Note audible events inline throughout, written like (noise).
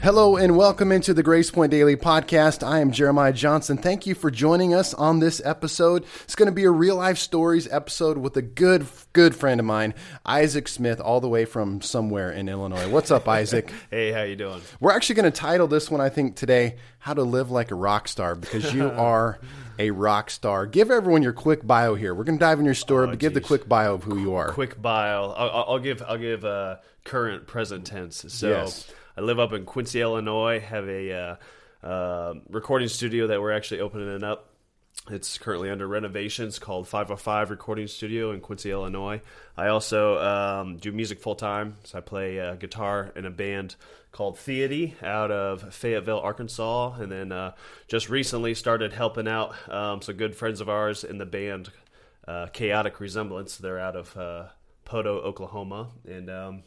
Hello and welcome into the Grace Point Daily podcast. I am Jeremiah Johnson. Thank you for joining us on this episode. It's going to be a real life stories episode with a good, good friend of mine, Isaac Smith, all the way from somewhere in Illinois. What's up, Isaac? (laughs) hey, how you doing? We're actually going to title this one, I think, today, "How to Live Like a Rock Star," because you (laughs) are a rock star. Give everyone your quick bio here. We're going to dive in your story, Oh, but give the quick bio of who you are. Quick bio. I'll, I'll- I'll give I'll give uh, current present tense. So Yes. I live up in Quincy, Illinois. Have a uh, uh, recording studio that we're actually opening up. It's currently under renovations called 505 Recording Studio in Quincy, Illinois. I also um, do music full time. So I play uh, guitar in a band called Theody out of Fayetteville, Arkansas. And then uh, just recently started helping out um, some good friends of ours in the band uh, Chaotic Resemblance. They're out of uh, Poteau, Oklahoma. And um,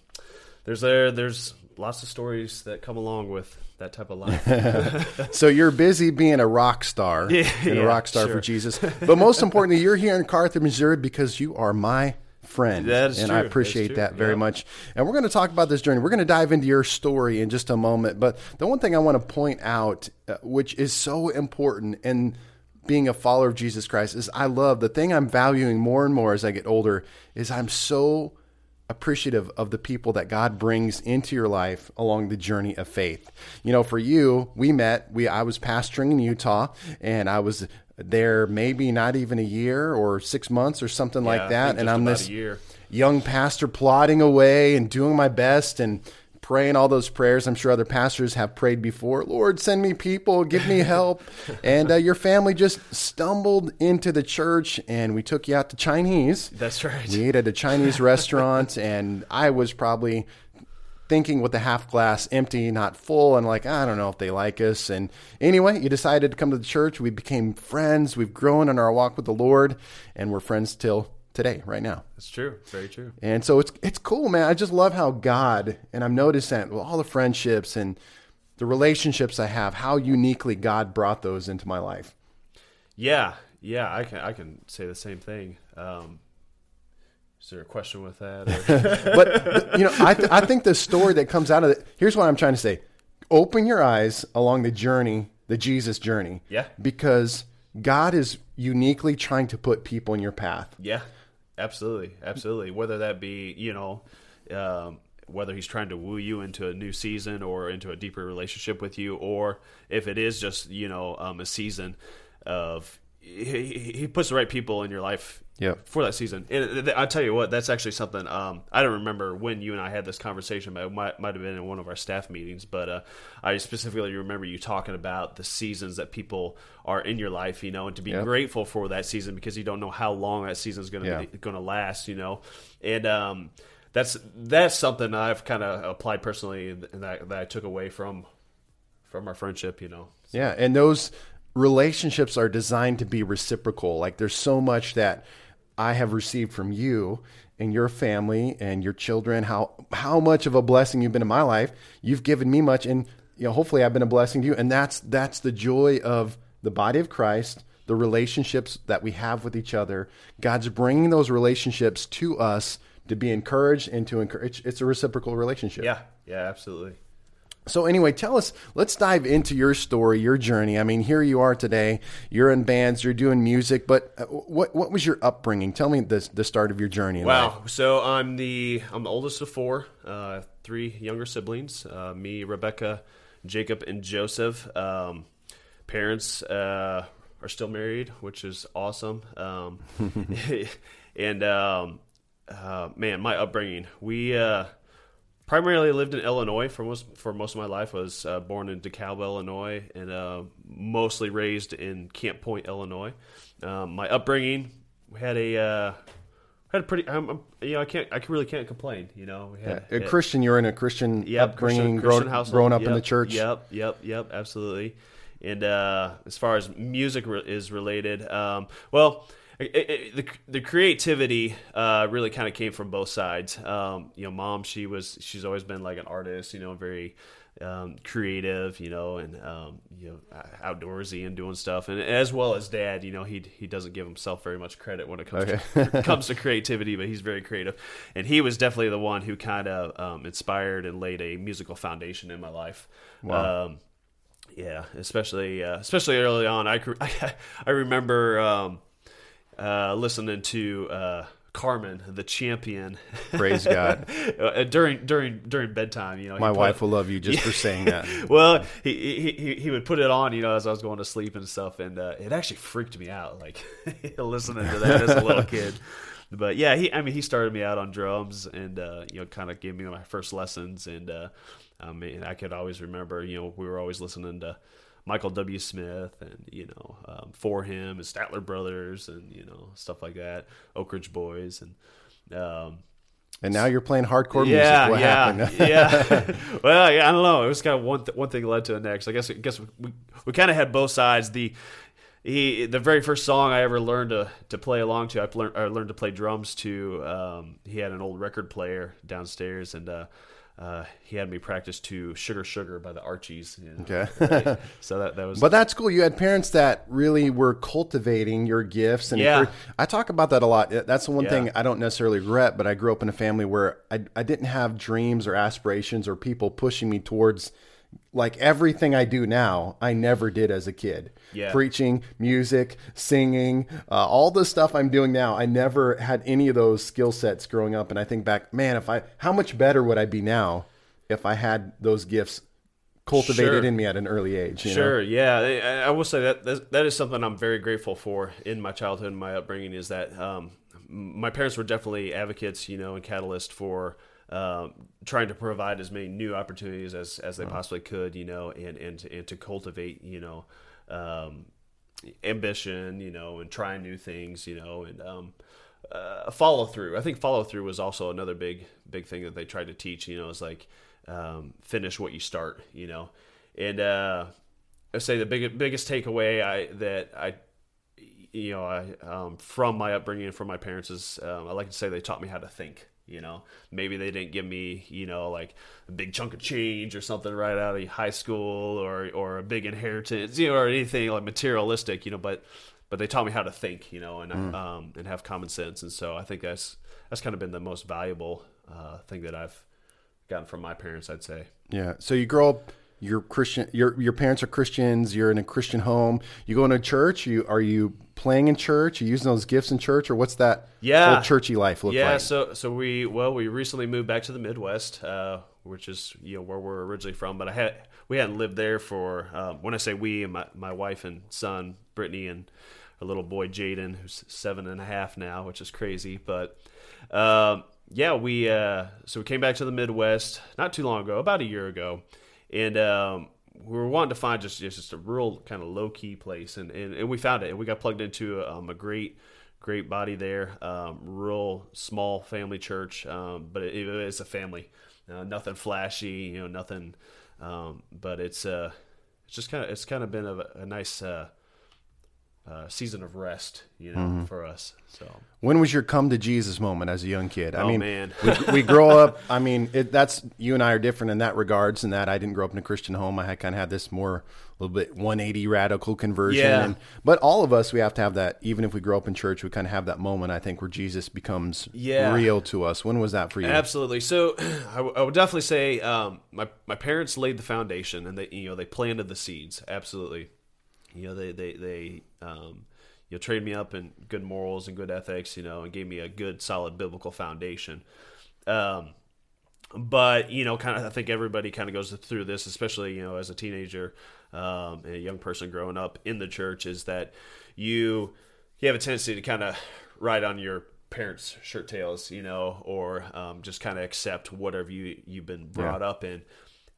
there's there there's lots of stories that come along with that type of life. (laughs) So you're busy being a rock star (laughs) Yeah, and a rock star for. Jesus. But most importantly, you're here in Carthage, Missouri because you are my friend. That is and true. I appreciate that very Yeah. much. And we're going to talk about this journey. We're going to dive into your story in just a moment. But the one thing I want to point out, uh, which is so important in being a follower of Jesus Christ, is I love the thing I'm valuing more and more as I get older is I'm so appreciative of the people that God brings into your life along the journey of faith. You know, for you, we met, we I was pastoring in Utah and I was there maybe not even a year or 6 months or something Yeah, like that and I'm this young pastor plodding away and doing my best and praying all those prayers I'm sure other pastors have prayed before. Lord, send me people, give me help. (laughs) and uh, your family just stumbled into the church and we took you out to Chinese. That's right. We ate at a Chinese (laughs) restaurant, and I was probably thinking with the half glass empty, not full, and like, I don't know if they like us. And anyway, you decided to come to the church. We became friends. We've grown in our walk with the Lord, and we're friends till today, right now. It's true. Very true. And so it's it's cool, man. I just love how God, and I'm noticing that all the friendships and the relationships I have, how uniquely God brought those into my life. Yeah, yeah. I can I can say the same thing. Um, is there a question with that? (laughs) But you know, I th- I think the story that comes out of it. Here's what I'm trying to say: open your eyes along the journey, the Jesus journey. Yeah. Because God is uniquely trying to put people in your path. Yeah, absolutely, absolutely. Whether that be you know, um, whether he's trying to woo you into a new season or into a deeper relationship with you, or if it is just you know um, a season of he, he he puts the right people in your life. Yep. For that season, and I tell you what, that's actually something. Um, I don't remember when you and I had this conversation, but it might might have been in one of our staff meetings. But uh, I specifically remember you talking about the seasons that people are in your life, you know, and to be grateful for that season because you don't know how long that season is going to Yeah. be going to last, you know, and um, that's that's something I've kind of applied personally, and that, that I took away from from our friendship, you know. Yeah, and those relationships are designed to be reciprocal. Like there's so much that I have received from you and your family and your children. How how much of a blessing you've been in my life. You've given me much, and you know, hopefully, I've been a blessing to you. And that's that's the joy of the body of Christ. The relationships that we have with each other, God's bringing those relationships to us to be encouraged and to encourage. It's a reciprocal relationship. Yeah, yeah, absolutely. So anyway, tell us. Let's dive into your story, your journey. I mean, here you are today. You're in bands. You're doing music. But uh, what what was your upbringing? Tell me the the start of your journey. In life. Wow. So I'm the I'm the oldest of four, uh, three younger siblings. Uh, me, Rebecca, Jacob, and Joseph. Um, parents uh, are still married, which is awesome. Um, (laughs) and um, uh, man, my upbringing. We uh, primarily lived in Illinois for most for most of my life. I was uh, born in DeKalb, Illinois, and uh, mostly raised in Camp Point, Illinois. Um, my upbringing, we had a uh, had a pretty. Um, um, you know, I can't. I really can't complain. You know, we had a Christian. You're in a Christian Yep, upbringing, Christian, Christian growing up in the church. Yep, yep, yep, absolutely. And uh, as far as music re- is related, um, well, it, it, the the creativity uh, really kind of came from both sides. Um, you know, mom, she was she's always been like an artist. You know, very um, creative, you know, and um, you know, outdoorsy and doing stuff, and as well as dad, you know, he he doesn't give himself very much credit when it comes Okay. to (laughs) comes to (laughs) creativity, but he's very creative, and he was definitely the one who kind of um, inspired and laid a musical foundation in my life. Wow. Um, yeah, especially uh, especially early on. I (laughs) I, I remember um, uh, listening to uh, Carmen, the champion, Praise God. (laughs) uh, during during during bedtime. You know, My wife it- will love you just for (laughs) saying that. well, he, he he he would put it on, you know, as I was going to sleep and stuff, and uh, it actually freaked me out, like (laughs) listening to that as a little kid. But yeah, he I mean he started me out on drums, and uh, you know, kind of gave me my first lessons, and uh, I mean I could always remember, you know, we were always listening to. Michael W. Smith and you know um, for him and Statler Brothers and you know stuff like that, Oak Ridge Boys and um, And now you're playing hardcore yeah, music. What yeah, happened? yeah. (laughs) (laughs) well, yeah, I don't know. It was kind of one th- one thing led to the next. I guess I guess we we kind of had both sides. The he the very first song I ever learned to to play along to, I learned I learned to play drums to. Um, he had an old record player downstairs, and uh, uh, he had me practice to "Sugar Sugar" by the Archies. you know. Okay. (laughs) so that that was But that's cool. You had parents that really were cultivating your gifts, and Yeah. I talk about that a lot. That's the one Yeah. thing I don't necessarily regret. But I grew up in a family where I, I didn't have dreams or aspirations or people pushing me towards like everything I do now. I never did as a kid. Yeah. Preaching, music, singing, uh, all the stuff I'm doing now. I never had any of those skill sets growing up. And I think back, man, if I how much better would I be now if I had those gifts cultivated Sure. in me at an early age? you know? Sure, yeah, I, I will say that that that is something I'm very grateful for in my childhood and my upbringing. Is that um, my parents were definitely advocates, you know, and catalyst for um, trying to provide as many new opportunities as, as they possibly could, you know, and and to, and to cultivate, you know, um, ambition, you know, and trying new things, you know, and um, uh, follow through. I think follow through was also another big big thing that they tried to teach. You know, is like um, finish what you start. You know, and uh, I say the big, biggest takeaway I that I you know I um, from my upbringing and from my parents is um, I like to say they taught me how to think. You know, maybe they didn't give me you know like a big chunk of change or something right out of high school or or a big inheritance, you know, or anything like materialistic. You know, but but they taught me how to think, you know, and um, and have common sense, and so I think that's that's kind of been the most valuable uh, thing that I've gotten from my parents. I'd say. Yeah. So you grow up, you're Christian. Your your parents are Christians. You're in a Christian home. You go into church. You are you playing in church? Are you using those gifts in church, or what's that? Yeah. whole churchy life look yeah, like? so so we well we recently moved back to the Midwest, uh, which is you know where we're originally from. But I had we hadn't lived there for um, when I say we, my my wife and son Brittany and our little boy Jaden, who's seven and a half now, which is crazy. But um, yeah, we uh, so we came back to the Midwest not too long ago, about a year ago, and um, we were wanting to find just just a real kind of low key place, and, and and we found it, and we got plugged into um, a great great body there, um, real small family church, um, but it, it's a family, uh, nothing flashy, you know, nothing, um, but it's uh, it's just kind of it's kind of been a, a nice. Uh, uh, season of rest, you know, Mm-hmm. for us. So, when was your come to Jesus moment as a young kid? I Oh, mean, man. we, we (laughs) grow up. I mean, it, that's you and I are different in that regards. In that I didn't grow up in a Christian home. I had kind of had this more a little bit 180 radical conversion. Yeah. And, but all of us, we have to have that. Even if we grow up in church, we kind of have that moment. I think where Jesus becomes Yeah. real to us. When was that for you? Absolutely. So, (clears throat) I, w- I would definitely say um, my my parents laid the foundation, and they you know they planted the seeds. Absolutely. You know they they they um, you know trained me up in good morals and good ethics. You know, and gave me a good solid biblical foundation. Um, but you know, kind of, I think everybody kind of goes through this, especially you know, as a teenager um, and a young person growing up in the church, is that you you have a tendency to kind of ride on your parents' shirt tails, you know, or um, just kind of accept whatever you you've been brought up in,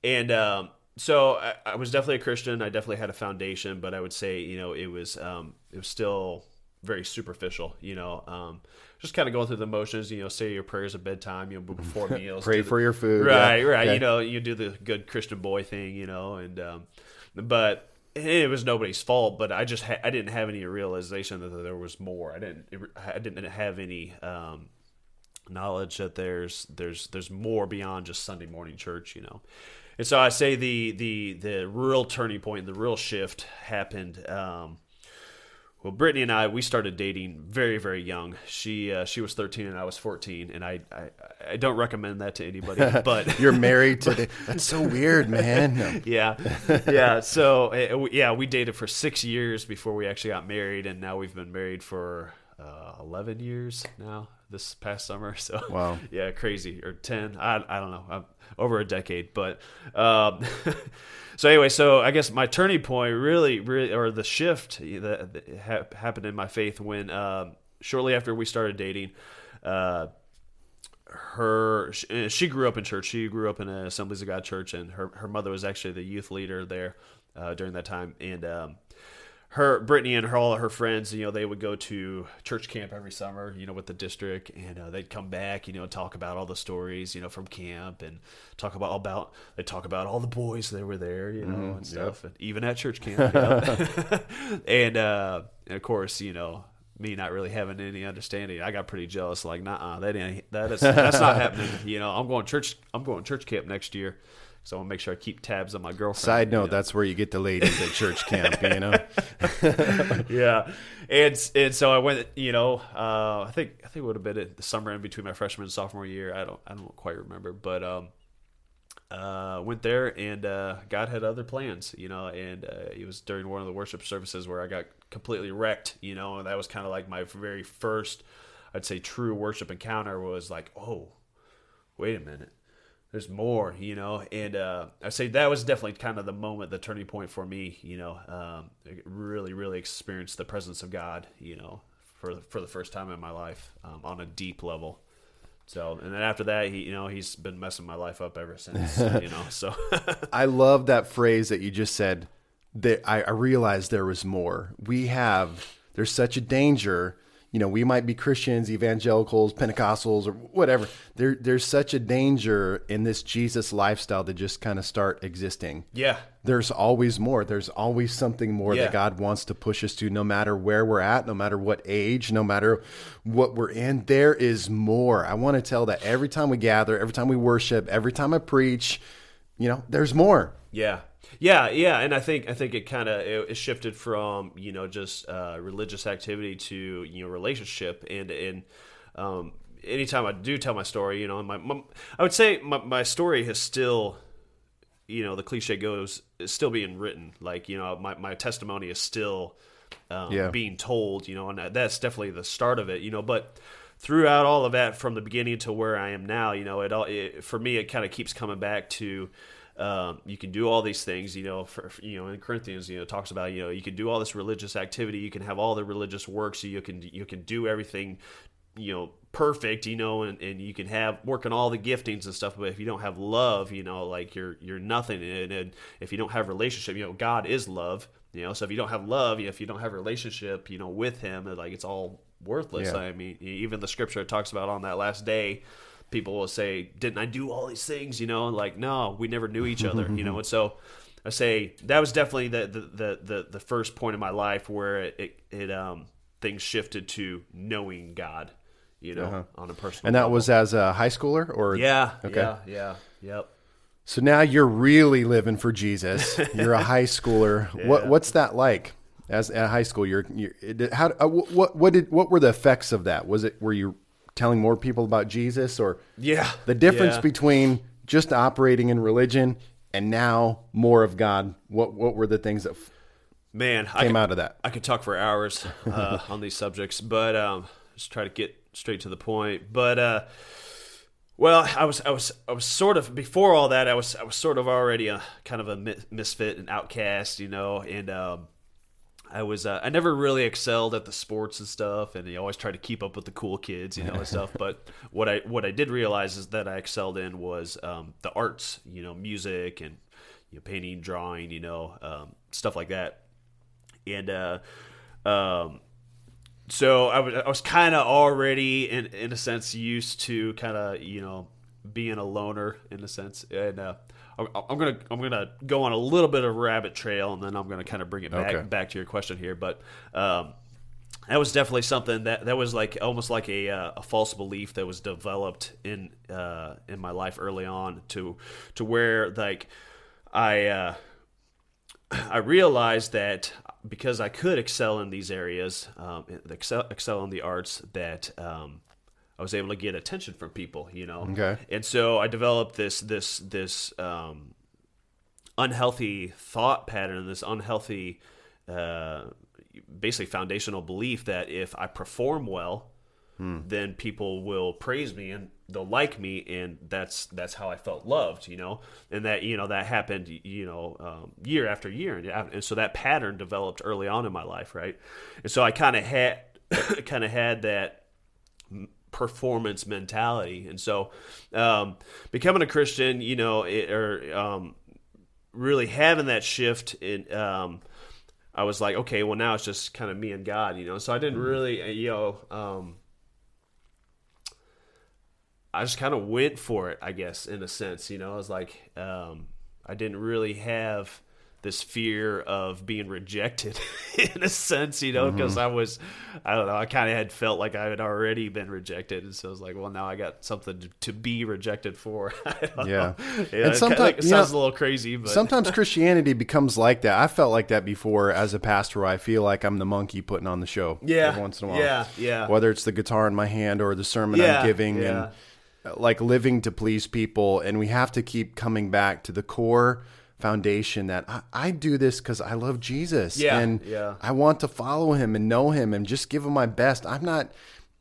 and um, so I, I was definitely a Christian. I definitely had a foundation, but I would say you know it was um, it was still very superficial, you know. Um, just kind of going through the motions, you know, say your prayers at bedtime, you know, before (laughs) meals, Pray the- for your food. right, Yeah. right. Okay. You know, you do the good Christian boy thing, you know, and um, but it was nobody's fault. But I just ha- I didn't have any realization that there was more. I didn't I didn't have any um, knowledge that there's there's there's more beyond just Sunday morning church, you know. And so I say the the the real turning point, the real shift happened. Um, well, Brittany and I we started dating very very young. She uh, she was 13 and I was 14, and I, I I don't recommend that to anybody. (laughs) But You're married to the, (laughs) that's so weird, man. No. yeah, yeah. So uh, yeah, we dated for six years before we actually got married, and now we've been married for uh, 11 years now. This past summer, (laughs) so Wow. yeah, crazy or 10. I I don't know. I'm over a decade, but um, (laughs) so anyway, so I guess my turning point really, really, or the shift that, that ha- happened in my faith when um, shortly after we started dating. Uh, her she, she grew up in church. She grew up in an Assemblies of God church, and her her mother was actually the youth leader there uh, during that time. And um, her Brittany and her all of her friends, you know, they would go to church camp every summer, you know, with the district, and uh, they'd come back, you know, talk about all the stories, you know, from camp, and talk about about they talk about all the boys that were there, you know, and stuff, and even at church camp, (laughs) (laughs) and uh, and of course, you know me not really having any understanding, I got pretty jealous. Like, nah, that ain't that is that's not (laughs) happening. You know, I'm going church. I'm going church camp next year, so I want to make sure I keep tabs on my girlfriend. Side you note, know. that's where you get the ladies at church (laughs) camp, you know. (laughs) yeah, and and so I went. You know, uh, I think I think it would have been it the summer in between my freshman and sophomore year. I don't I don't quite remember, but um, uh, went there and uh, God had other plans. You know, and uh, it was during one of the worship services where I got completely wrecked. You know, and that was kind of like my very first, I'd say, true worship encounter. Was like, oh, wait a minute there's more, you know, and uh, I say that was definitely kind of the moment, the turning point for me, you know, um, really, really experienced the presence of God, you know, for the, for the first time in my life um, on a deep level. So, and then after that, he, you know, he's been messing my life up ever since, you know. So, (laughs) I love that phrase that you just said. That I, I realized there was more. We have there's such a danger. You know, we might be Christians, evangelicals, Pentecostals, or whatever. There, there's such a danger in this Jesus lifestyle to just kind of start existing. yeah, There's always more. There's always something more Yeah. that God wants to push us to, no matter where we're at, no matter what age, no matter what we're in. There is more. I want to tell that every time we gather, every time we worship, every time I preach, you know, there's more. Yeah, yeah, yeah, and I think I think it kind of it, it shifted from you know just uh, religious activity to you know relationship and and um, anytime I do tell my story, you know, my, my I would say my, my story has still you know the cliche goes is still being written like you know my, my testimony is still um, Yeah. being told you know and that's definitely the start of it you know but throughout all of that from the beginning to where i am now you know it all it, for me it kind of keeps coming back to um, you can do all these things you know for, you know in corinthians you know it talks about you know you can do all this religious activity you can have all the religious works you can you can do everything you know perfect you know and, and you can have work on all the giftings and stuff but if you don't have love you know like you're you're nothing and, and if you don't have relationship you know god is love you know so if you don't have love if you don't have relationship you know with him like it's all worthless Yeah. i mean even the scripture talks about on that last day people will say didn't i do all these things you know like no we never knew each other you know (laughs) and so i say that was definitely the the the, the, the first point in my life where it, it, it um things shifted to knowing god you know on a personal And that level. was as a high schooler or yeah Okay. yeah yeah yep So now you're really living for Jesus. (laughs) You're a high schooler. What what's that like? As at high school, you're, you're how uh, what what did what were the effects of that? Was it were you telling more people about Jesus or yeah the difference yeah. between just operating in religion and now more of God? What what were the things that man I came could, out of that? I could talk for hours uh, on these subjects, but um, just try to get straight to the point. But uh, well, I was I was I was sort of before all that. I was I was sort of already a kind of a misfit and outcast, you know, and um, I was uh, I never really excelled at the sports and stuff, and you always try to keep up with the cool kids, you know, and stuff. (laughs) But what I what I did realize is that I excelled in was um, the arts, you know, music and you know, painting, drawing, you know, um, stuff like that and uh, um, so I was I was kind of already in in a sense used to kind of you know being a loner in a sense, and uh, I'm, gonna I'm gonna go on a little bit of a rabbit trail, and then I'm gonna kind of bring it back Okay. back to your question here, but. Um, that was definitely something that that was like almost like a, uh, a false belief that was developed in uh, in my life early on to to where like I uh, I realized that because I could excel in these areas, um, excel, excel in the arts, that um, I was able to get attention from people, you know. Okay. And so I developed this this this um, unhealthy thought pattern, this unhealthy, uh, basically foundational belief that if I perform well, then people will praise me and they'll like me, and that's that's how I felt loved, you know. And that you know that happened, you know, um, year after year, and, and so that pattern developed early on in my life, right? And so I kind of had (coughs) kind of had that performance mentality. And so, um, becoming a Christian, you know, it, or um, really having that shift in, um, I was like, okay, well now it's just kind of me and God, you know. So I didn't really, uh, you know, um, I just kind of went for it, I guess, in a sense, you know. I was like, um, I didn't really have this fear of being rejected (laughs) in a sense, you know, because I was, I don't know, I kind of had felt like I had already been rejected. And so I was like, well, now I got something to, be rejected for. (laughs) Yeah. And yeah it, sometimes- like, it sounds know, a little crazy, but Sometimes (laughs) Christianity becomes like that. I felt like that before as a pastor. Where I feel like I'm the monkey putting on the show. Yeah. every once in a while. Yeah, yeah. Whether it's the guitar in my hand or the sermon Yeah, I'm giving, yeah. and uh, like living to please people, and we have to keep coming back to the core foundation that I, I do this because I love Jesus Yeah, and yeah. I want to follow him and know him and just give him my best. I'm not,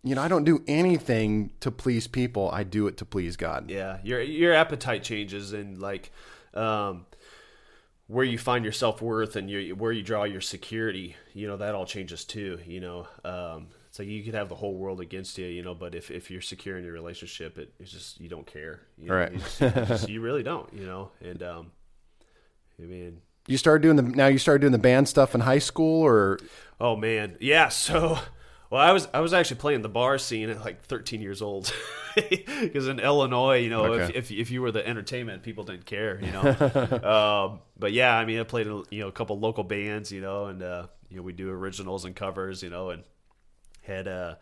you know, I don't do anything to please people. I do it to please God. Yeah, your your appetite changes and like um, where you find your self worth and your, where you draw your security. You know that all changes too. You know, um, so you could have the whole world against you. You know, but if, if you're secure in your relationship, it, it's just you don't care. You know? Right. You, just, you, just- (laughs) you really don't. You know, and um, I mean, You started doing the now. You started doing the band stuff in high school, or Oh man, yeah. So, (laughs) well, I was I was actually playing the bar scene at like 13 years old, (laughs) because in Illinois, you know, Okay. if, if if you were the entertainment, people didn't care, you know. (laughs) um, but yeah, I mean, I played in, you know a couple local bands, you know, and uh, you know we do originals and covers, you know, and had uh,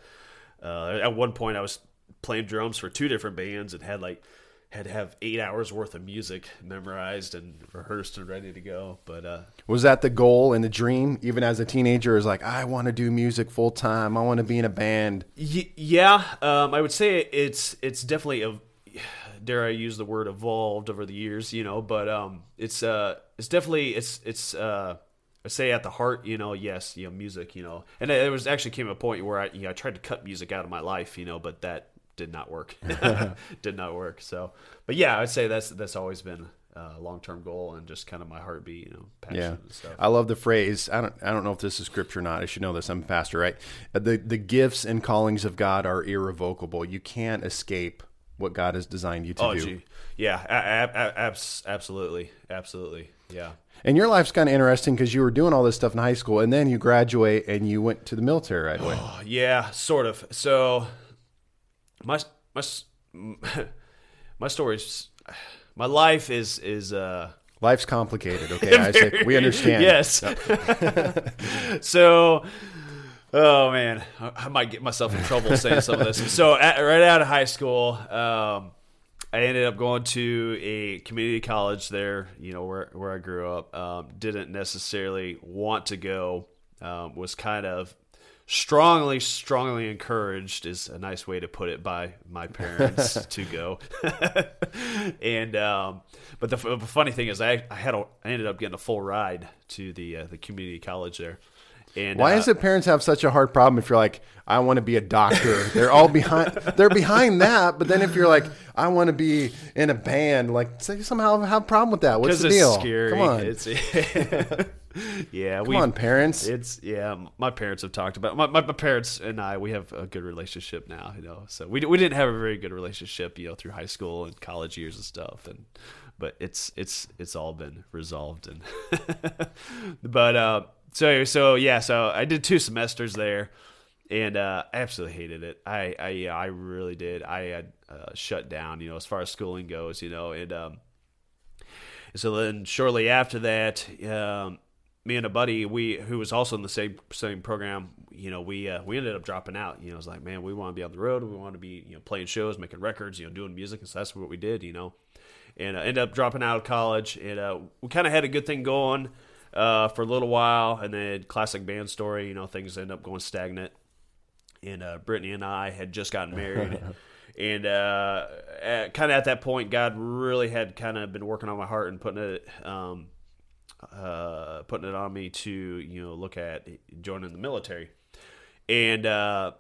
uh, at one point I was playing drums for two different bands and had like had to have eight hours worth of music memorized and rehearsed and ready to go. But uh, was that the goal and the dream? Even as a teenager, is like I want to do music full time. I want to be in a band. Y- yeah, um, I would say it's it's definitely a dare I use the word evolved over the years, you know, but um, it's uh, it's definitely it's it's uh, I say at the heart, you know, yes, you know, music, you know, and it was actually came a point where I you know I tried to cut music out of my life, you know, but that did not work, (laughs) (laughs) did not work. So, but yeah, I'd say that's that's always been a long term goal and just kind of my heartbeat, you know, passion Yeah, and stuff. I love the phrase. I don't. I don't know if this is scripture or not. I should know this. I'm a pastor, right? The the gifts and callings of God are irrevocable. You can't escape what God has designed you to Oh, do. gee, yeah, a- a- a- absolutely, absolutely, yeah. And your life's kind of interesting because you were doing all this stuff in high school, and then you graduate and you went to the military right away. Oh, yeah, sort of. So my my (laughs) my story's my life is is uh Life's complicated. Okay, (laughs) Isaac, we understand. Yes. (laughs) so oh man, I, might get myself in trouble saying some of this. So at, right out of high school, um I ended up going to a community college there, you know, where where I grew up. Um, didn't necessarily want to go. Um, was kind of strongly, strongly encouraged is a nice way to put it by my parents (laughs) to go. (laughs) and um, but the, f- the funny thing is, I I had a, I ended up getting a full ride to the uh, the community college there. And Why uh, is it parents have such a hard problem if you're like, I want to be a doctor? They're all behind. They're behind that. But then if you're like, I want to be in a band, like say somehow have a problem with that. What's the it's deal? scary. Come on, It's, (laughs) yeah, come on, parents. It's yeah. My parents have talked about my, my, my parents and I. We have a good relationship now, you know. So we we didn't have a very good relationship, you know, through high school and college years and stuff. And but it's it's it's all been resolved. And (laughs) but uh, so so yeah. So I did two semesters there, and uh, I absolutely hated it. I I yeah, I really did. I had uh, shut down, you know, as far as schooling goes, you know, and um, so then shortly after that, um, me and a buddy, we who was also in the same same program, you know, we uh, we ended up dropping out. You know, it's like, man, we want to be on the road. We want to be you know playing shows, making records, you know, doing music, and so that's what we did. You know, and uh, ended up dropping out of college. And uh, we kind of had a good thing going uh, for a little while, and then classic band story. You know, things end up going stagnant. And uh, Brittany and I had just gotten married. (laughs) and uh, kind of at that point, God really had kind of been working on my heart and putting it, um, uh, putting it on me to you know look at joining the military, and uh,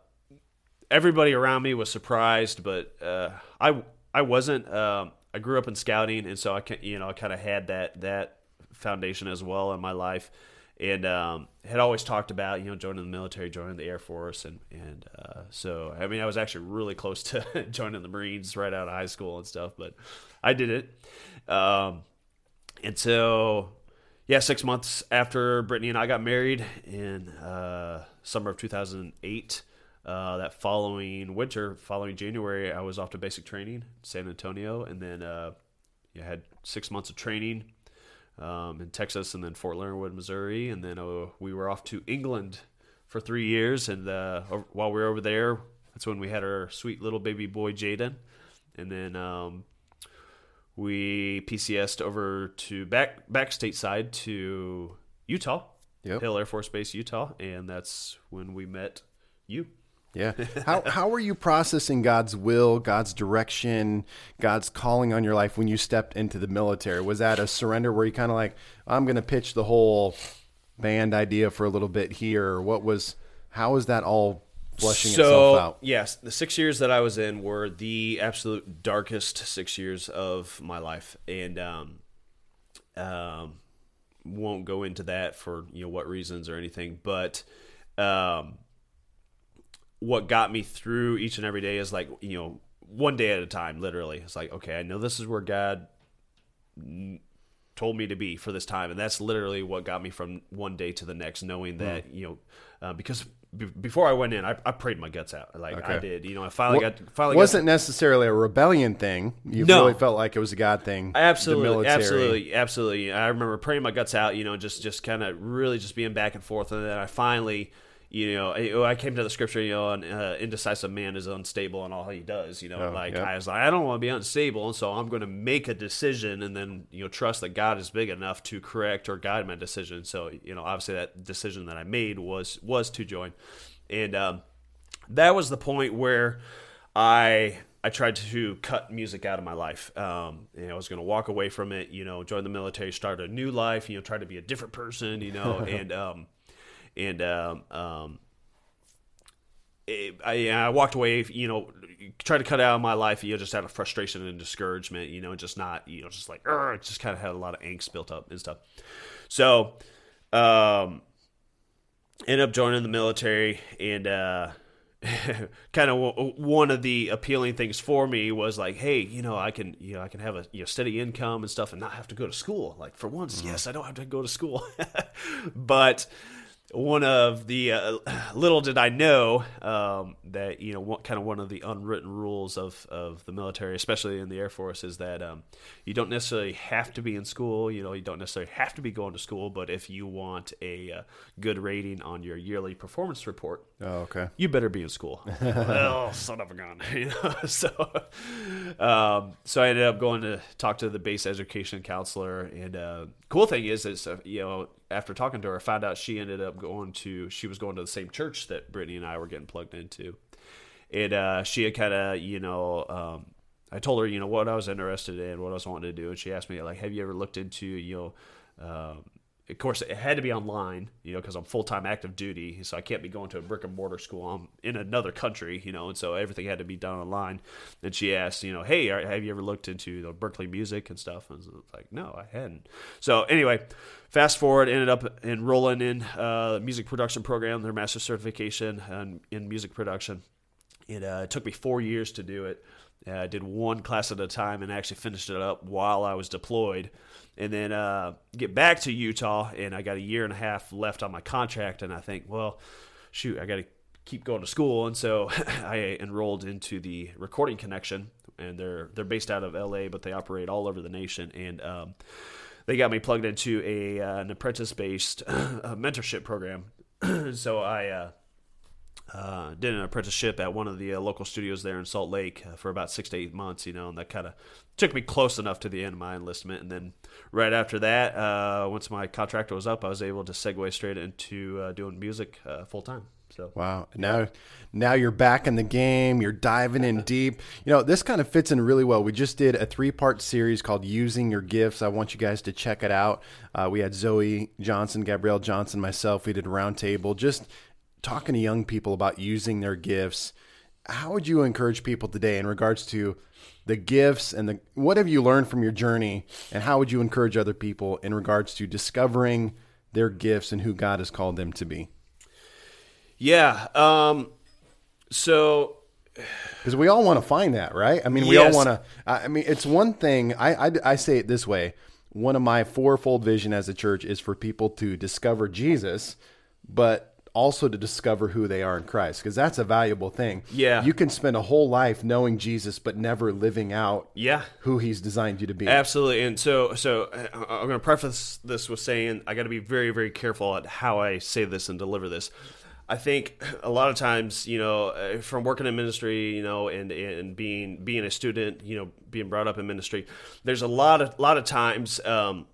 everybody around me was surprised, but uh, I I wasn't. Um, I grew up in scouting, and so I can you know I kind of had that that foundation as well in my life and um, had always talked about you know joining the military, joining the Air Force, and and uh, so I mean I was actually really close to (laughs) joining the Marines right out of high school and stuff, but I did it. Um, and so yeah, six months after Brittany and I got married in uh, summer of 2008. Uh, that following winter, following January, I was off to basic training, San Antonio, and then uh, you had six months of training um, in Texas and then Fort Leonard Missouri, and then uh, we were off to England for three years. And uh, while we were over there, that's when we had our sweet little baby boy Jaden, and then um, we PCSed over to back back stateside to Utah, yep. Hill Air Force Base, Utah, and that's when we met you. Yeah. (laughs) How how were you processing God's will, God's direction, God's calling on your life when you stepped into the military? Was that a surrender where you kind of like, I'm going to pitch the whole band idea for a little bit here? What was how was that all flushing so, itself out? Yes, the 6 years that I was in were the absolute darkest 6 years of my life and um um won't go into that for, you know, what reasons or anything, but um what got me through each and every day is like you know one day at a time literally. It's like okay i know this is where god told me to be for this time. And that's literally what got me from one day to the next knowing that mm. you know uh, because b- before i went in I, I, prayed my guts out. Like okay. i did. You know i finally got finally wasn't got, necessarily a rebellion thing. You no, really felt like it was a god thing absolutely. absolutely. Absolutely. I remember praying my guts out you know just just kind of really just being back and forth. And then i finally you know, I, I came to the scripture, you know, an uh, indecisive man is unstable in all he does. You know, oh, like yep. I was like, I don't want to be unstable, and so I'm going to make a decision, and then you know, trust that God is big enough to correct or guide my decision. So you know, obviously that decision that I made was was to join, and um, that was the point where I I tried to cut music out of my life. Um, and I was going to walk away from it, you know, join the military, start a new life, you know, try to be a different person, you know, (laughs) and um, and um, um, it, I, I walked away. You know, tried to cut out of my life. You know, just out of frustration and discouragement. You know, and just not. You know, just like just kind of had a lot of angst built up and stuff. So, um, ended up joining the military and. uh (laughs) kind of one of the appealing things for me was like, hey, you know, I can, you know, I can have a you know, steady income and stuff, and not have to go to school. Like for once, mm-hmm. yes, I don't have to go to school, (laughs) but one of the uh, (clears throat) little did I know um, that you know what kind of one of the unwritten rules of, of the military, especially in the Air Force, is that um, you don't necessarily have to be in school. You know, you don't necessarily have to be going to school, but if you want a uh, good rating on your yearly performance report, oh, okay, you better be in school. (laughs) well, son of a gun, (laughs) you know. so, um, so I ended up going to talk to the base education counselor, and uh, cool thing is, is uh, you know after talking to her, I found out she ended up going to she was going to the same church that Brittany and I were getting plugged into, and uh, she had kind of you know um, I told her you know what I was interested in, what I was wanting to do, and she asked me like, have you ever looked into you know um, of course, it had to be online, you know, because I'm full time active duty, so I can't be going to a brick and mortar school. I'm in another country, you know, and so everything had to be done online. And she asked, you know, hey, have you ever looked into the Berklee music and stuff? And I was like, no, I hadn't. So anyway, fast forward, ended up enrolling in uh, music production program, their master certification in, in music production. It, uh, it took me four years to do it. I did one class at a time and actually finished it up while I was deployed and then uh, get back to Utah, and I got a year and a half left on my contract, and I think, well, shoot, I got to keep going to school, and so (laughs) I enrolled into the Recording Connection, and they're they're based out of L.A., but they operate all over the nation, and um, they got me plugged into a uh, an apprentice based (clears throat) mentorship program. (clears throat) so I uh, uh, did an apprenticeship at one of the uh, local studios there in Salt Lake uh, for about six to eight months, you know, and that kind of took me close enough to the end of my enlistment. And then right after that, uh, once my contract was up, I was able to segue straight into uh, doing music full time. So Wow. Now now you're back in the game, you're diving in deep. You know, this kind of fits in really well. We just did a three-part series called Using Your Gifts. I want you guys to check it out. We had Zoe Johnson, Gabrielle Johnson, myself. We did a roundtable just talking to young people about using their gifts. How would you encourage people today in regards to the gifts and the what have you learned from your journey and how would you encourage other people in regards to discovering their gifts and who God has called them to be? yeah, um, so because we all want to find that, right? I mean, we all want to. I I mean, it's one thing. I, I I say it this way: one of my fourfold vision as a church is for people to discover Jesus, but also to discover who they are in Christ, because that's a valuable thing. Yeah. you can spend a whole life knowing Jesus, but never living out yeah, who He's designed you to be. Absolutely, and so so uh, I'm going to preface this with saying I got to be very very careful at how I say this and deliver this. I think a lot of times, you know, uh, from working in ministry, you know, and and being being a student, you know, being brought up in ministry, there's a lot of lot of times um,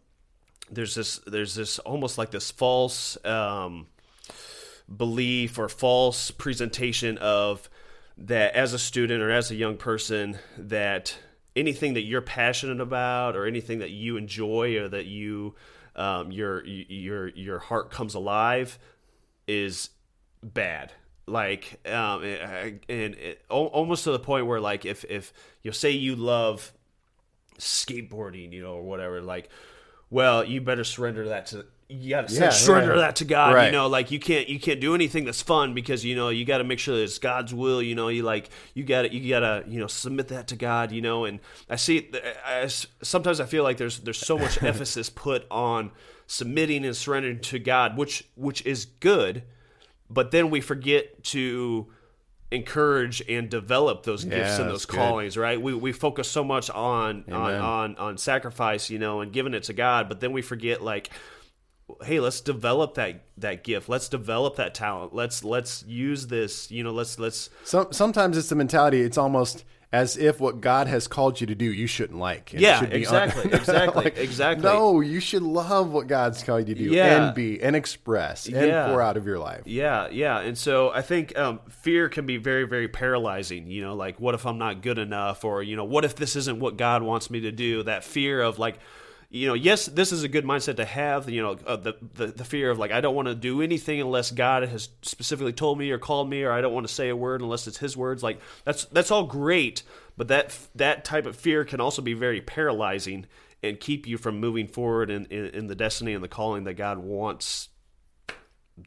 there's this there's this almost like this false um, belief or false presentation of that as a student or as a young person that anything that you're passionate about or anything that you enjoy or that you um, your your your heart comes alive is bad. Like um and it, almost to the point where like if if you say you love skateboarding you know or whatever like well you better surrender that to you gotta Yeah, surrender yeah. that to god Right. you know like you can't you can't do anything that's fun because you know you got to make sure that it's god's will you know you like you gotta you gotta you know submit that to god you know and i see I, sometimes i feel like there's there's so much (laughs) emphasis put on submitting and surrendering to god which which is good but then we forget to encourage and develop those gifts Yeah, and that's those good. callings right we, we focus so much on, on on on sacrifice you know and giving it to god but then we forget like hey let's develop that that gift let's develop that talent let's let's use this you know let's let's Some, sometimes it's the mentality. It's almost as if what God has called you to do, you shouldn't like. And it Yeah, should be exactly, (laughs) exactly, exactly. No, you should love what God's called you to do Yeah. and be and express and Yeah. pour out of your life. Yeah, yeah, and so I think um, fear can be very, very paralyzing. You know, like what if I'm not good enough, or you know, what if this isn't what God wants me to do? That fear of like, you know, yes, this is a good mindset to have. You know, uh, the, the the fear of like I don't want to do anything unless God has specifically told me or called me, or I don't want to say a word unless it's His words. Like that's that's all great, but that that type of fear can also be very paralyzing and keep you from moving forward in, in, in the destiny and the calling that God wants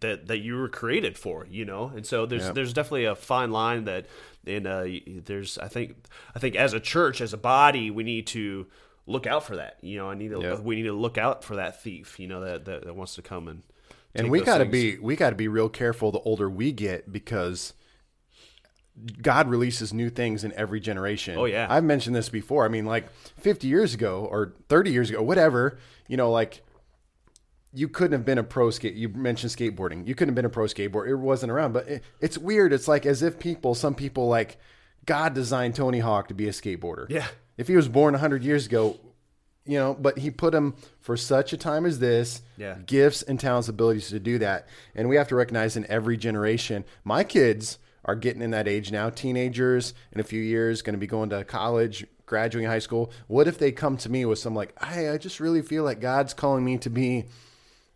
that that you were created for, you know. And so there's Yeah. there's definitely a fine line that and uh, there's I think I think as a church as a body we need to look out for that. You know, I need to Yeah. we need to look out for that thief, you know, that that, that wants to come and And we got to be we got to be real careful the older we get because God releases new things in every generation. Oh, yeah. I've mentioned this before. I mean, like 50 years ago or 30 years ago, whatever, you know, like you couldn't have been a pro skate. You mentioned skateboarding. You couldn't have been a pro skateboarder. It wasn't around. But it, it's weird. It's like as if people, some people, like God designed Tony Hawk to be a skateboarder. Yeah. If he was born 100 years ago, you know, but he put him for such a time as this. Yeah. Gifts and talents, abilities to do that, and we have to recognize in every generation. My kids are getting in that age now. Teenagers in a few years going to be going to college, graduating high school. What if they come to me with some like, hey, I just really feel like God's calling me to be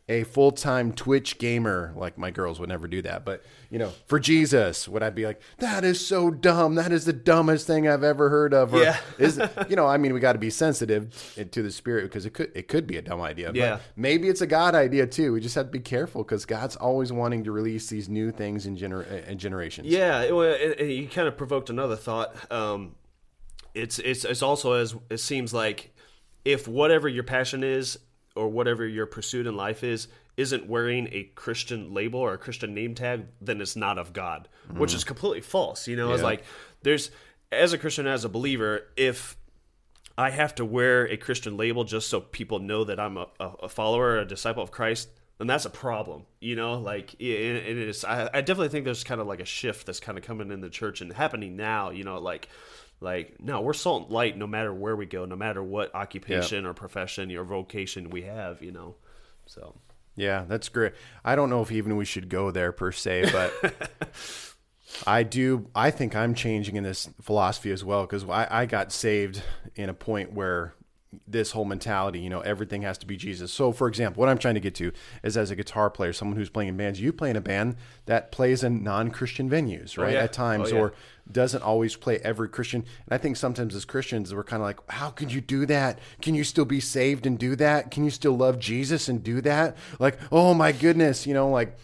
a full time Twitch gamer. Like my girls would never do that, but you know, for Jesus, would I be like, that is so dumb. That is the dumbest thing I've ever heard of. Or Yeah. (laughs) is you know, I mean, we got to be sensitive to the spirit because it could it could be a dumb idea. but Yeah. maybe it's a God idea too. We just have to be careful because God's always wanting to release these new things in gener in generations. Yeah, it, well, it, it- you kind of provoked another thought. Um, it's it's it's also as it seems like if whatever your passion is or whatever your pursuit in life is isn't wearing a Christian label or a Christian name tag, then it's not of God, which mm. is completely false. You know, it's like there's as a Christian as a believer, if I have to wear a Christian label just so people know that I'm a, a a follower, a disciple of Christ, then that's a problem you know? Like it, it is I, I definitely think there's kind of like a shift that's kind of coming in the church and happening now you know? Like like no we're salt and light no matter where we go no matter what occupation or profession or vocation we have you know so Yeah, that's great. I don't know if even we should go there per se, but (laughs) I do. I think I'm changing in this philosophy as well because I, I got saved in a point where this whole mentality, you know, everything has to be Jesus. So, for example, what I'm trying to get to is as a guitar player, someone who's playing in bands, you play in a band that plays in non-Christian venues, oh, right? yeah. At times, Oh, yeah. or doesn't always play every Christian. And I think sometimes as Christians, we're kind of like, how can you do that? Can you still be saved and do that? Can you still love Jesus and do that? Like, oh my goodness, you know, like,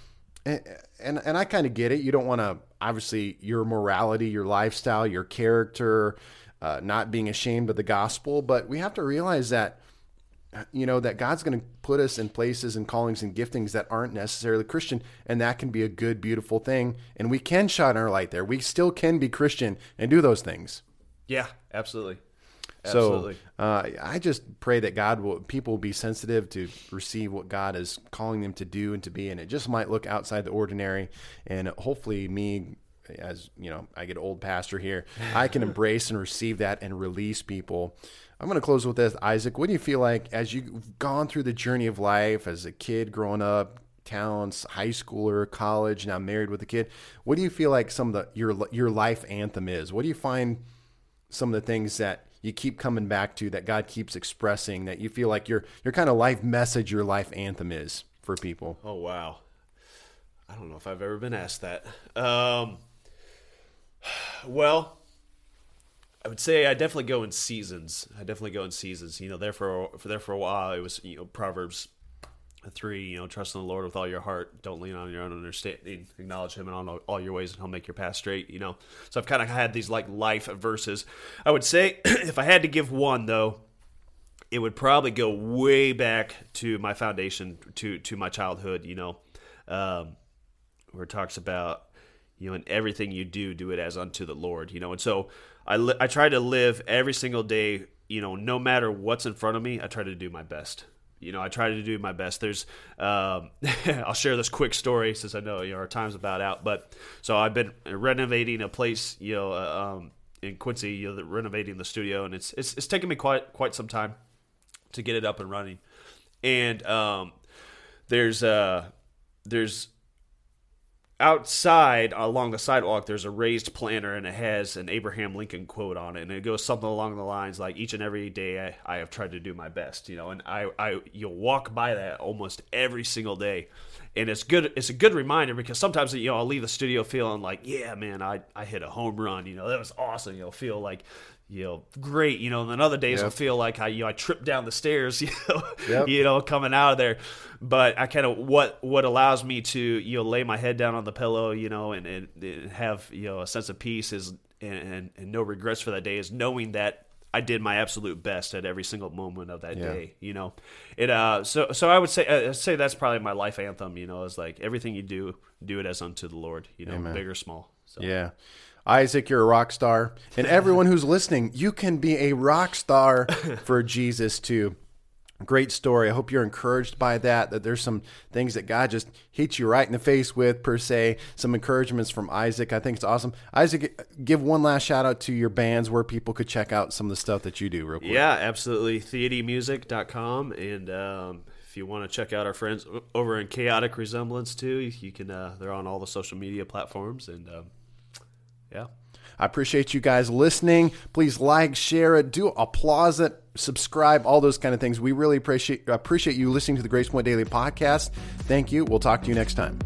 and and, and I kind of get it. You don't want to obviously your morality, your lifestyle, your character, uh, not being ashamed of the gospel, but we have to realize that you know that God's going to put us in places and callings and giftings that aren't necessarily Christian, and that can be a good, beautiful thing. And we can shine our light there. We still can be Christian and do those things. yeah absolutely absolutely So uh, I just pray that God will people will be sensitive to receive what God is calling them to do and to be, and it just might look outside the ordinary. And hopefully, me as you know, I get old pastor here, I can (laughs) embrace and receive that and release people. I'm going to close with this, Isaac. What do you feel like as you've gone through the journey of life as a kid growing up? Talents, high schooler, college, now married with a kid. What do you feel like some of the your your life anthem is? What do you find some of the things that you keep coming back to that God keeps expressing that you feel like your your kind of life message, your life anthem is for people? Oh wow. I don't know if I've ever been asked that. Um, (sighs) well, I would say I definitely go in seasons. I definitely go in seasons. You know, there for, for there for a while, it was you know Proverbs three. You know, trust in the Lord with all your heart. Don't lean on your own understanding. Acknowledge Him in all, all your ways, and He'll make your path straight. You know, so I've kind of had these like life verses. I would say (clears throat) if I had to give one though, it would probably go way back to my foundation, to to my childhood. You know, um, where it talks about you know in everything you do, do it as unto the Lord. You know, and so I li- I try to live every single day. You know, no matter what's in front of me, I try to do my best. You know, I try to do my best. There's, um, (laughs) I'll share this quick story since I know you know our time's about out. But so I've been renovating a place, you know, uh, um, in Quincy, you know, renovating the studio, and it's it's it's taken me quite quite some time to get it up and running. And um, there's uh there's outside along the sidewalk there's a raised planter and it has an Abraham Lincoln quote on it. And it goes something along the lines like each and every day I, I have tried to do my best you know? And I, I you'll walk by that almost every single day. And it's good it's a good reminder because sometimes you know I'll leave the studio feeling like yeah man I, I hit a home run you know? That was awesome. You know feel like you know great you know and then other days I'll feel like I you know I tripped down the stairs you know Yep. you know coming out of there but I kind of what what allows me to you know lay my head down on the pillow you know and, and, and have you know a sense of peace is and, and, and no regrets for that day is knowing that I did my absolute best at every single moment of that Yeah. day you know it uh so so I would say uh, say that's probably my life anthem you know is like everything you do do it as unto the Lord you know Amen. big or small so Yeah. Isaac, you're a rock star. And everyone who's listening, you can be a rock star for (laughs) Jesus too. Great story. I hope you're encouraged by that, that there's some things that God just hits you right in the face with, per se. Some encouragements from Isaac. I think it's awesome. Isaac, give one last shout out to your bands where people could check out some of the stuff that you do, real quick. Yeah, absolutely. TheadyMusic.com. And um, if you want to check out our friends over in Chaotic Resemblance too, you you can. Uh, they're on all the social media platforms. And um, yeah, I appreciate you guys listening. Please like, share it, do applause it, subscribe, all those kind of things. We really appreciate appreciate you listening to the Grace Point Daily podcast. Thank you. We'll talk to you next time.